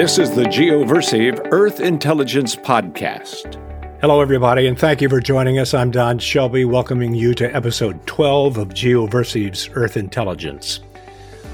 This is the GeoVersiv Earth Intelligence Podcast. Hello, everybody, and thank you for joining us. I'm Don Shelby, welcoming you to episode 12 of GeoVersiv's Earth Intelligence.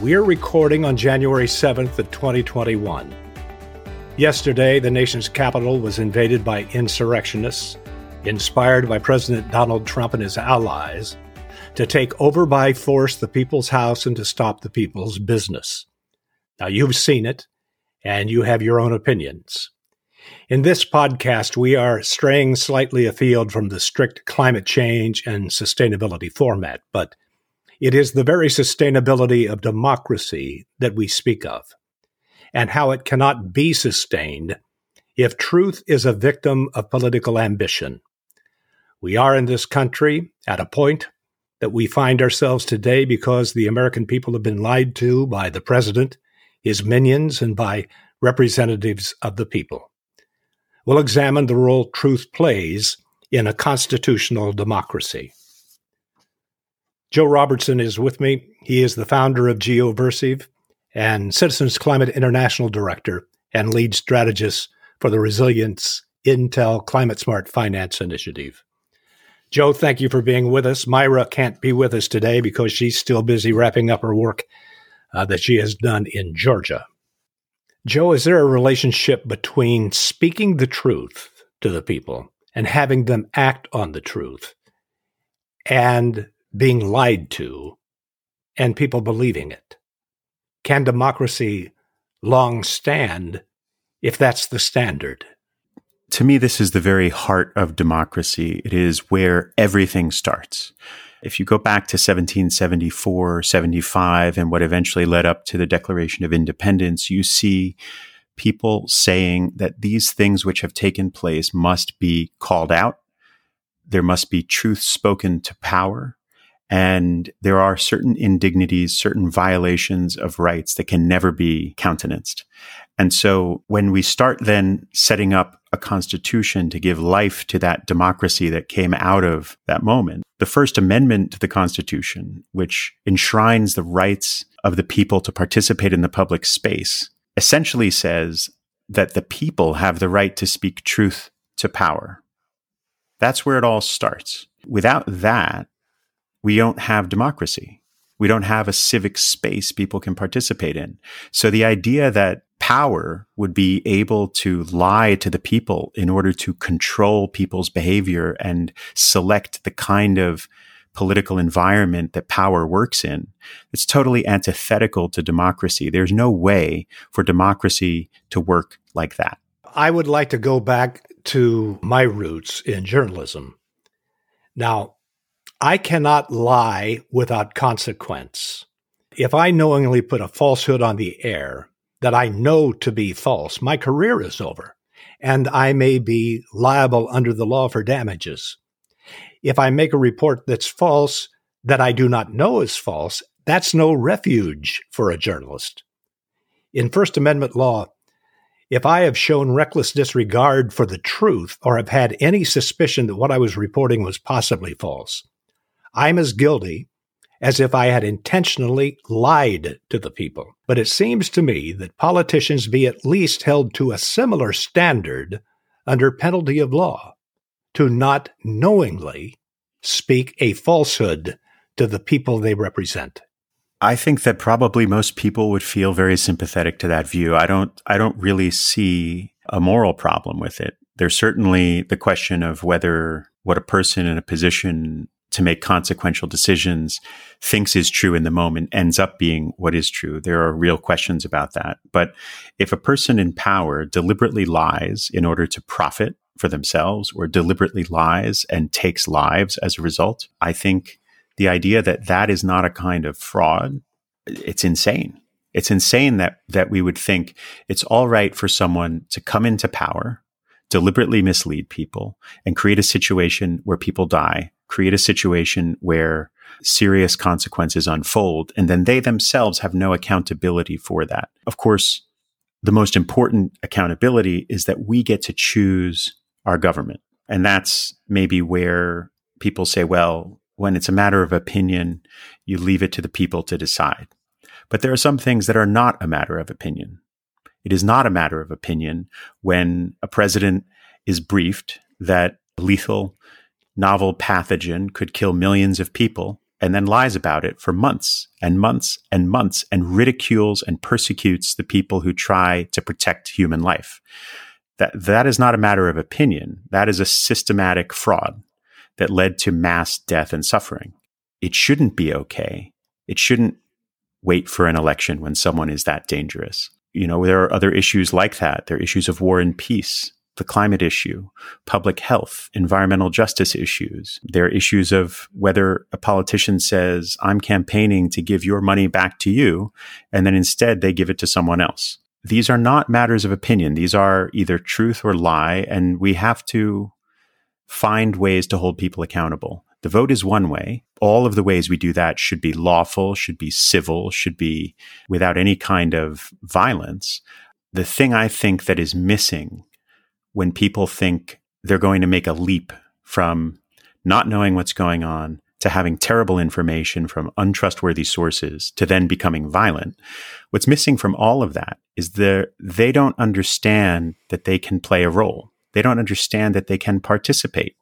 We are recording on January 7th of 2021. Yesterday, the nation's capital was invaded by insurrectionists, inspired by President Donald Trump and his allies, to take over by force the people's house and to stop the people's business. Now, you've seen it and you have your own opinions. In this podcast, we are straying slightly afield from the strict climate change and sustainability format, but it is the very sustainability of democracy that we speak of, and how it cannot be sustained if truth is a victim of political ambition. We are in this country at a point that we find ourselves today because the American people have been lied to by the president his minions, and by representatives of the people. We'll examine the role truth plays in a constitutional democracy. Joe Robertson is with me. He is the founder of GeoVersiv and Citizens Climate International Director and lead strategist for the Resilience Intel Climate Smart Finance Initiative. Joe, thank you for being with us. Myra can't be with us today because she's still busy wrapping up her work uh, that she has done in Georgia. Joe, is there a relationship between speaking the truth to the people and having them act on the truth and being lied to and people believing it? Can democracy long stand if that's the standard? To me, this is the very heart of democracy. It is where everything starts. If you go back to 1774, 75, and what eventually led up to the Declaration of Independence, you see people saying that these things which have taken place must be called out. There must be truth spoken to power. And there are certain indignities, certain violations of rights that can never be countenanced. And so when we start then setting up a constitution to give life to that democracy that came out of that moment, the First Amendment to the Constitution, which enshrines the rights of the people to participate in the public space, essentially says that the people have the right to speak truth to power. That's where it all starts. Without that, we don't have democracy. We don't have a civic space people can participate in. So the idea that power would be able to lie to the people in order to control people's behavior and select the kind of political environment that power works in. It's totally antithetical to democracy. There's no way for democracy to work like that. I would like to go back to my roots in journalism. Now, I cannot lie without consequence. If I knowingly put a falsehood on the air, that I know to be false, my career is over and I may be liable under the law for damages. If I make a report that's false that I do not know is false, that's no refuge for a journalist. In First Amendment law, if I have shown reckless disregard for the truth or have had any suspicion that what I was reporting was possibly false, I'm as guilty as if I had intentionally lied to the people. But it seems to me that politicians be at least held to a similar standard under penalty of law to not knowingly speak a falsehood to the people they represent. I think that probably most people would feel very sympathetic to that view. I don't I don't really see a moral problem with it. There's certainly the question of whether what a person in a position to make consequential decisions thinks is true in the moment ends up being what is true. There are real questions about that. But if a person in power deliberately lies in order to profit for themselves or deliberately lies and takes lives as a result, I think the idea that that is not a kind of fraud, it's insane. It's insane that, that we would think it's all right for someone to come into power, deliberately mislead people and create a situation where people die create a situation where serious consequences unfold, and then they themselves have no accountability for that. Of course, the most important accountability is that we get to choose our government. And that's maybe where people say, well, when it's a matter of opinion, you leave it to the people to decide. But there are some things that are not a matter of opinion. It is not a matter of opinion when a president is briefed that lethal novel pathogen could kill millions of people and then lies about it for months and months and months and ridicules and persecutes the people who try to protect human life. That, that is not a matter of opinion. That is a systematic fraud that led to mass death and suffering. It shouldn't be okay. It shouldn't wait for an election when someone is that dangerous. You know, there are other issues like that. There are issues of war and peace the climate issue, public health, environmental justice issues. There are issues of whether a politician says, I'm campaigning to give your money back to you, and then instead they give it to someone else. These are not matters of opinion. These are either truth or lie, and we have to find ways to hold people accountable. The vote is one way. All of the ways we do that should be lawful, should be civil, should be without any kind of violence. The thing I think that is missing when people think they're going to make a leap from not knowing what's going on to having terrible information from untrustworthy sources to then becoming violent. What's missing from all of that is the, they don't understand that they can play a role. They don't understand that they can participate.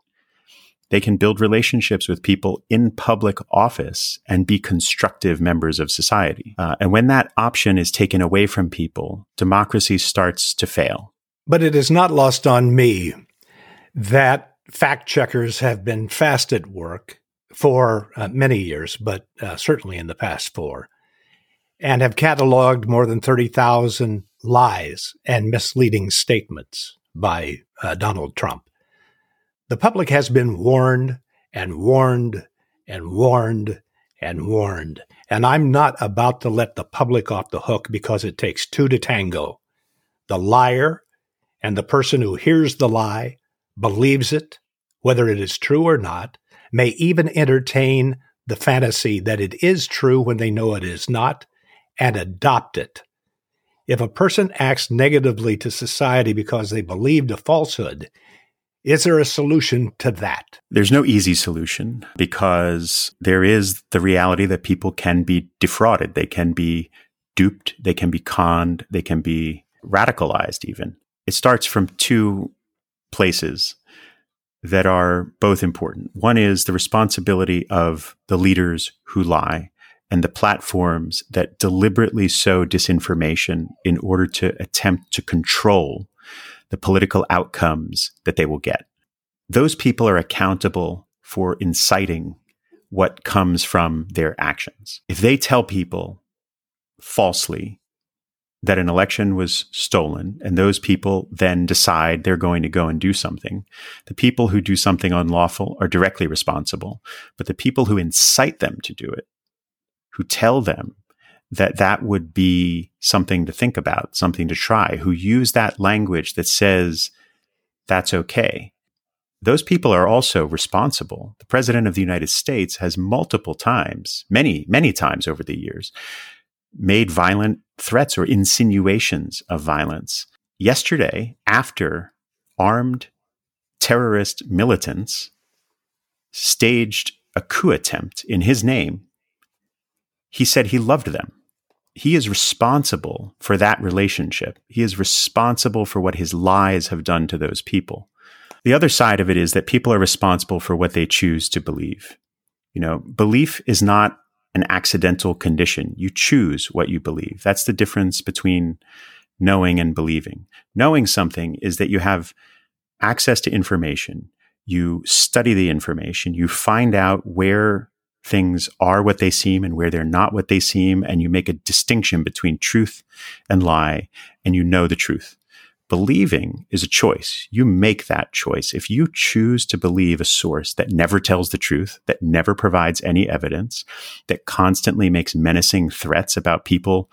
They can build relationships with people in public office and be constructive members of society. Uh, and when that option is taken away from people, democracy starts to fail. But it is not lost on me that fact checkers have been fast at work for uh, many years, but uh, certainly in the past four, and have cataloged more than 30,000 lies and misleading statements by uh, Donald Trump. The public has been warned and warned and warned and warned. And I'm not about to let the public off the hook because it takes two to tango. The liar and the person who hears the lie, believes it, whether it is true or not, may even entertain the fantasy that it is true when they know it is not, and adopt it. If a person acts negatively to society because they believed a falsehood, is there a solution to that? There's no easy solution because there is the reality that people can be defrauded. They can be duped. They can be conned. They can be radicalized even it starts from two places that are both important. One is the responsibility of the leaders who lie and the platforms that deliberately sow disinformation in order to attempt to control the political outcomes that they will get. Those people are accountable for inciting what comes from their actions. If they tell people falsely that an election was stolen and those people then decide they're going to go and do something. The people who do something unlawful are directly responsible, but the people who incite them to do it, who tell them that that would be something to think about, something to try, who use that language that says that's okay. Those people are also responsible. The president of the United States has multiple times, many, many times over the years, made violent threats or insinuations of violence. Yesterday, after armed terrorist militants staged a coup attempt in his name, he said he loved them. He is responsible for that relationship. He is responsible for what his lies have done to those people. The other side of it is that people are responsible for what they choose to believe. You know, belief is not an accidental condition. You choose what you believe. That's the difference between knowing and believing. Knowing something is that you have access to information. You study the information. You find out where things are what they seem and where they're not what they seem. And you make a distinction between truth and lie and you know the truth. Believing is a choice. You make that choice. If you choose to believe a source that never tells the truth, that never provides any evidence, that constantly makes menacing threats about people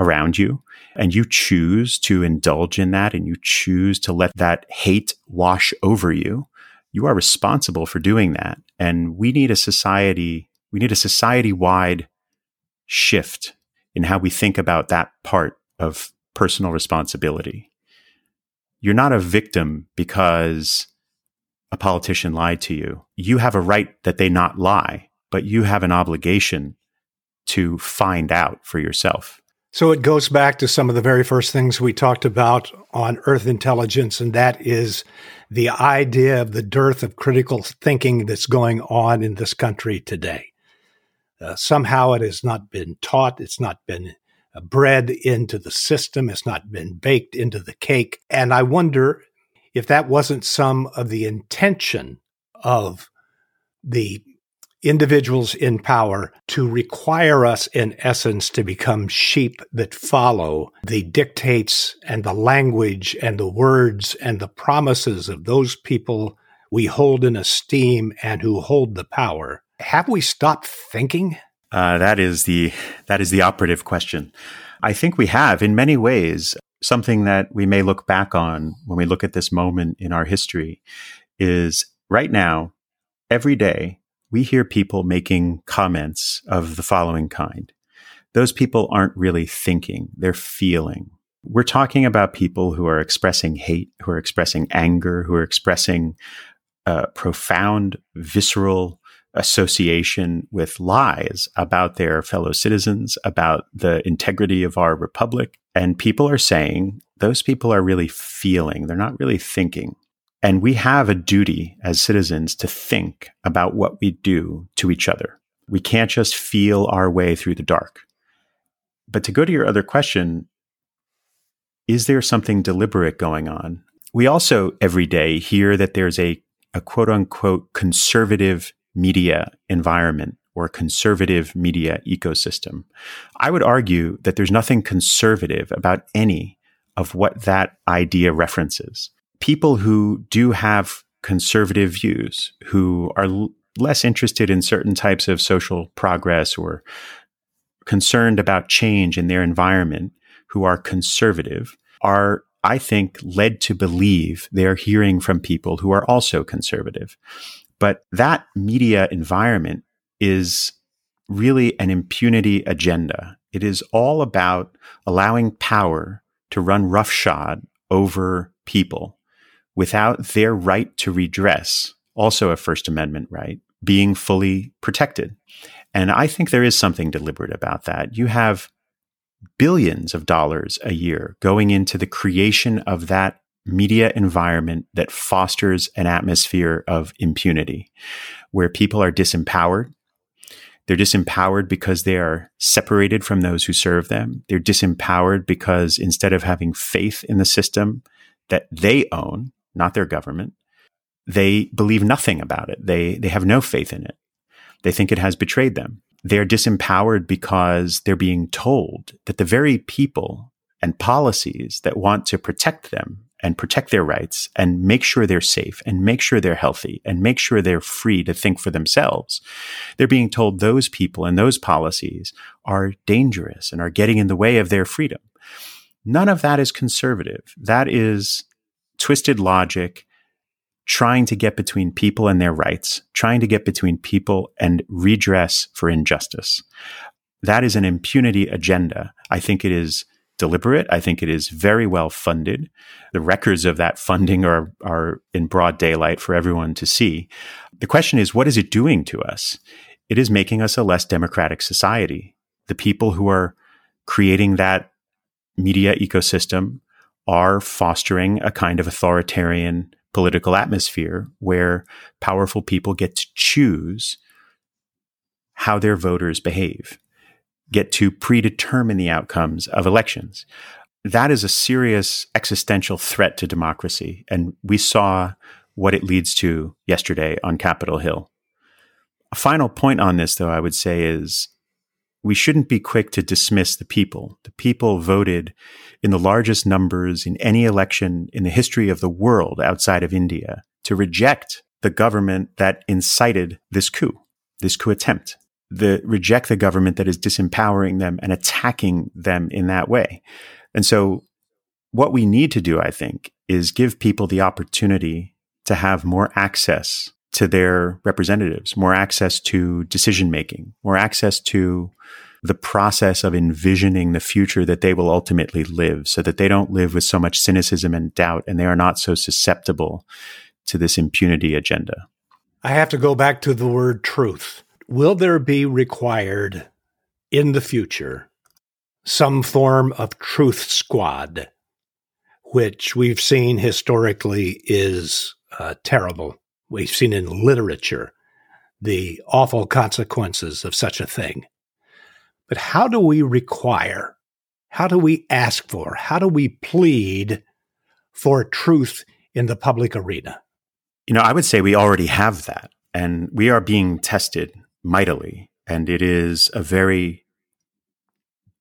around you, and you choose to indulge in that and you choose to let that hate wash over you, you are responsible for doing that. And we need a society, we need a society wide shift in how we think about that part of personal responsibility you're not a victim because a politician lied to you. You have a right that they not lie, but you have an obligation to find out for yourself. So it goes back to some of the very first things we talked about on Earth intelligence, and that is the idea of the dearth of critical thinking that's going on in this country today. Uh, somehow it has not been taught, it's not been Uh, bred into the system, it's not been baked into the cake. And I wonder if that wasn't some of the intention of the individuals in power to require us, in essence, to become sheep that follow the dictates and the language and the words and the promises of those people we hold in esteem and who hold the power. Have we stopped thinking? Uh, that is the that is the operative question. I think we have, in many ways, something that we may look back on when we look at this moment in our history is right now, every day we hear people making comments of the following kind. Those people aren't really thinking, they're feeling. We're talking about people who are expressing hate, who are expressing anger, who are expressing uh, profound, visceral association with lies about their fellow citizens, about the integrity of our republic. And people are saying those people are really feeling, they're not really thinking. And we have a duty as citizens to think about what we do to each other. We can't just feel our way through the dark. But to go to your other question, is there something deliberate going on? We also every day hear that there's a, a quote unquote conservative media environment or conservative media ecosystem. I would argue that there's nothing conservative about any of what that idea references people who do have conservative views, who are l- less interested in certain types of social progress or concerned about change in their environment, who are conservative, are, I think, led to believe they're hearing from people who are also conservative. But that media environment is really an impunity agenda. It is all about allowing power to run roughshod over people without their right to redress, also a First Amendment right, being fully protected. And I think there is something deliberate about that. You have billions of dollars a year going into the creation of that media environment that fosters an atmosphere of impunity where people are disempowered. They're disempowered because they are separated from those who serve them. They're disempowered because instead of having faith in the system that they own, not their government. They believe nothing about it. They, they have no faith in it. They think it has betrayed them. They're disempowered because they're being told that the very people and policies that want to protect them and protect their rights and make sure they're safe and make sure they're healthy and make sure they're free to think for themselves. They're being told those people and those policies are dangerous and are getting in the way of their freedom. None of that is conservative. That is twisted logic, trying to get between people and their rights, trying to get between people and redress for injustice. That is an impunity agenda. I think it is deliberate. I think it is very well funded. The records of that funding are, are in broad daylight for everyone to see. The question is, what is it doing to us? It is making us a less democratic society. The people who are creating that media ecosystem are fostering a kind of authoritarian political atmosphere where powerful people get to choose how their voters behave, get to predetermine the outcomes of elections. That is a serious existential threat to democracy. And we saw what it leads to yesterday on Capitol Hill. A final point on this, though, I would say is we shouldn't be quick to dismiss the people. The people voted in the largest numbers in any election in the history of the world outside of India to reject the government that incited this coup, this coup attempt. The reject the government that is disempowering them and attacking them in that way. And so what we need to do, I think, is give people the opportunity to have more access to their representatives, more access to decision making, more access to the process of envisioning the future that they will ultimately live so that they don't live with so much cynicism and doubt and they are not so susceptible to this impunity agenda. I have to go back to the word truth. Will there be required in the future some form of truth squad, which we've seen historically is uh, terrible. We've seen in literature the awful consequences of such a thing. But how do we require, how do we ask for, how do we plead for truth in the public arena? You know, I would say we already have that, and we are being tested mightily. And it is a very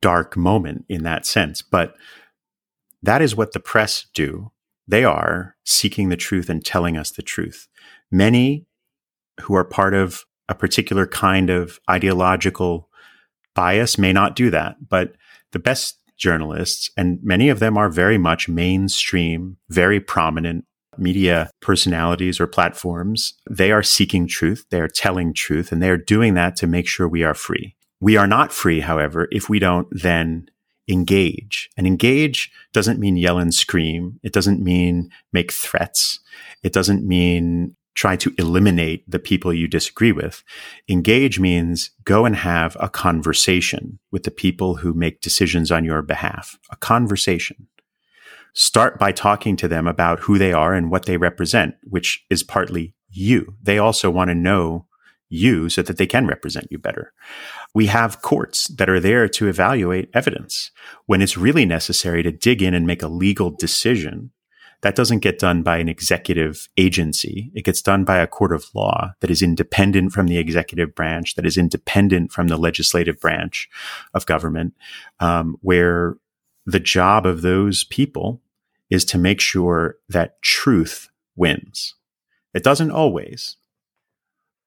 dark moment in that sense. But that is what the press do. They are seeking the truth and telling us the truth. Many who are part of a particular kind of ideological bias may not do that, but the best journalists, and many of them are very much mainstream, very prominent media personalities or platforms, they are seeking truth, they are telling truth, and they are doing that to make sure we are free. We are not free, however, if we don't then engage. And engage doesn't mean yell and scream. It doesn't mean make threats. It doesn't mean try to eliminate the people you disagree with. Engage means go and have a conversation with the people who make decisions on your behalf. A conversation. Start by talking to them about who they are and what they represent, which is partly you. They also want to know you so that they can represent you better. We have courts that are there to evaluate evidence. When it's really necessary to dig in and make a legal decision, that doesn't get done by an executive agency. It gets done by a court of law that is independent from the executive branch, that is independent from the legislative branch of government, um, where the job of those people is to make sure that truth wins. It doesn't always.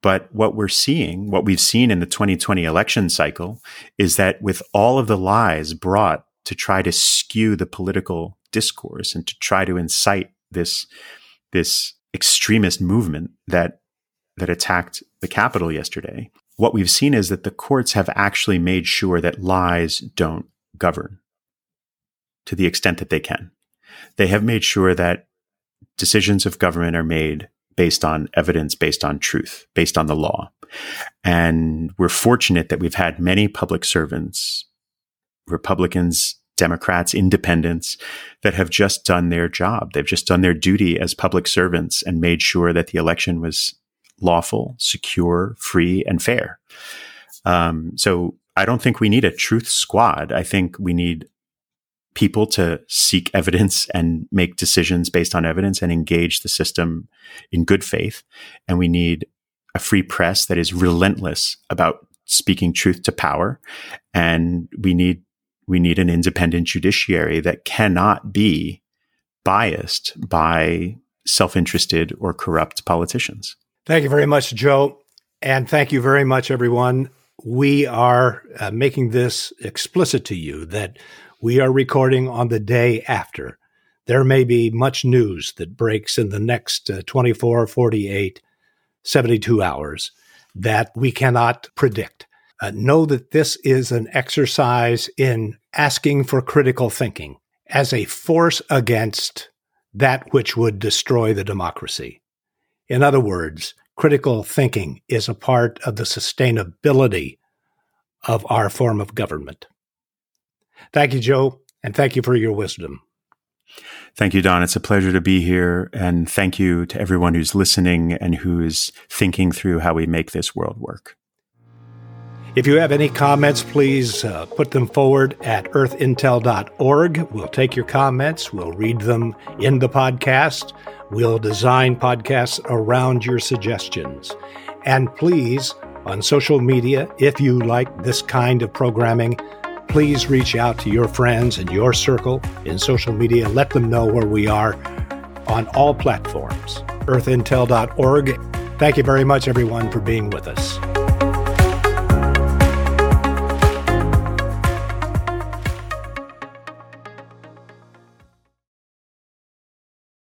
But what we're seeing, what we've seen in the 2020 election cycle, is that with all of the lies brought to try to skew the political discourse and to try to incite this this extremist movement that that attacked the Capitol yesterday, what we've seen is that the courts have actually made sure that lies don't govern to the extent that they can. They have made sure that decisions of government are made based on evidence, based on truth, based on the law. And we're fortunate that we've had many public servants, Republicans, Democrats, independents that have just done their job. They've just done their duty as public servants and made sure that the election was lawful, secure, free, and fair. Um, so I don't think we need a truth squad. I think we need people to seek evidence and make decisions based on evidence and engage the system in good faith. And we need a free press that is relentless about speaking truth to power. And we need we need an independent judiciary that cannot be biased by self-interested or corrupt politicians. Thank you very much, Joe. And thank you very much, everyone. We are uh, making this explicit to you that we are recording on the day after. There may be much news that breaks in the next uh, 24, 48, 72 hours that we cannot predict. Uh, know that this is an exercise in asking for critical thinking as a force against that which would destroy the democracy. In other words, critical thinking is a part of the sustainability of our form of government. Thank you, Joe, and thank you for your wisdom. Thank you, Don. It's a pleasure to be here. And thank you to everyone who's listening and who's thinking through how we make this world work. If you have any comments, please uh, put them forward at earthintel.org. We'll take your comments, we'll read them in the podcast, we'll design podcasts around your suggestions. And please, on social media, if you like this kind of programming, please reach out to your friends and your circle in social media. Let them know where we are on all platforms. earthintel.org. Thank you very much, everyone, for being with us.